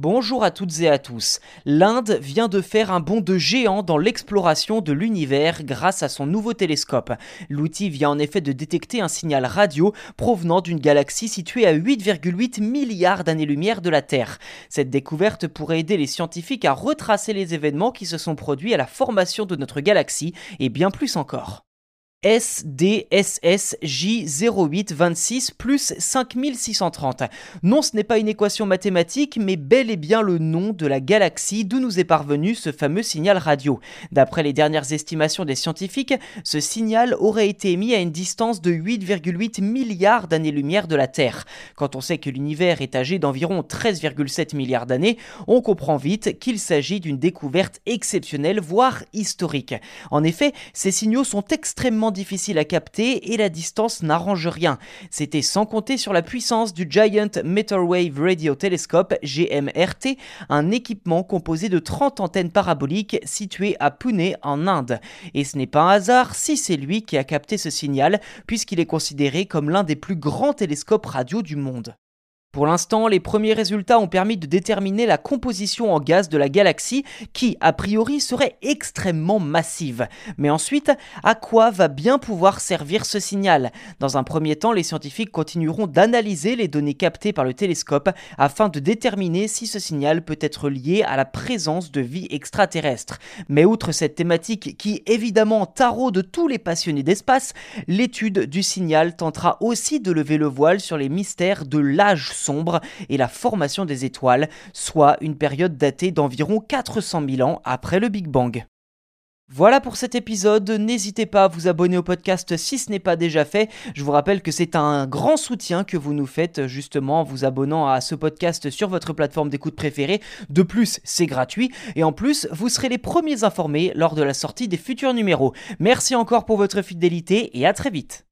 Bonjour à toutes et à tous. L'Inde vient de faire un bond de géant dans l'exploration de l'univers grâce à son nouveau télescope. L'outil vient en effet de détecter un signal radio provenant d'une galaxie située à 8,8 milliards d'années-lumière de la Terre. Cette découverte pourrait aider les scientifiques à retracer les événements qui se sont produits à la formation de notre galaxie et bien plus encore. SDSSJ0826 plus 5630. Non, ce n'est pas une équation mathématique, mais bel et bien le nom de la galaxie d'où nous est parvenu ce fameux signal radio. D'après les dernières estimations des scientifiques, ce signal aurait été émis à une distance de 8,8 milliards d'années-lumière de la Terre. Quand on sait que l'univers est âgé d'environ 13,7 milliards d'années, on comprend vite qu'il s'agit d'une découverte exceptionnelle, voire historique. En effet, ces signaux sont extrêmement difficile à capter et la distance n'arrange rien. C'était sans compter sur la puissance du Giant Meter Wave Radio Telescope GMRT, un équipement composé de 30 antennes paraboliques situées à Pune en Inde. Et ce n'est pas un hasard si c'est lui qui a capté ce signal puisqu'il est considéré comme l'un des plus grands télescopes radio du monde. Pour l'instant, les premiers résultats ont permis de déterminer la composition en gaz de la galaxie qui, a priori, serait extrêmement massive. Mais ensuite, à quoi va bien pouvoir servir ce signal? Dans un premier temps, les scientifiques continueront d'analyser les données captées par le télescope afin de déterminer si ce signal peut être lié à la présence de vie extraterrestre. Mais outre cette thématique qui évidemment tarot tous les passionnés d'espace, l'étude du signal tentera aussi de lever le voile sur les mystères de l'âge sombre et la formation des étoiles, soit une période datée d'environ 400 000 ans après le Big Bang. Voilà pour cet épisode, n'hésitez pas à vous abonner au podcast si ce n'est pas déjà fait. Je vous rappelle que c'est un grand soutien que vous nous faites justement en vous abonnant à ce podcast sur votre plateforme d'écoute préférée. De plus, c'est gratuit et en plus, vous serez les premiers informés lors de la sortie des futurs numéros. Merci encore pour votre fidélité et à très vite.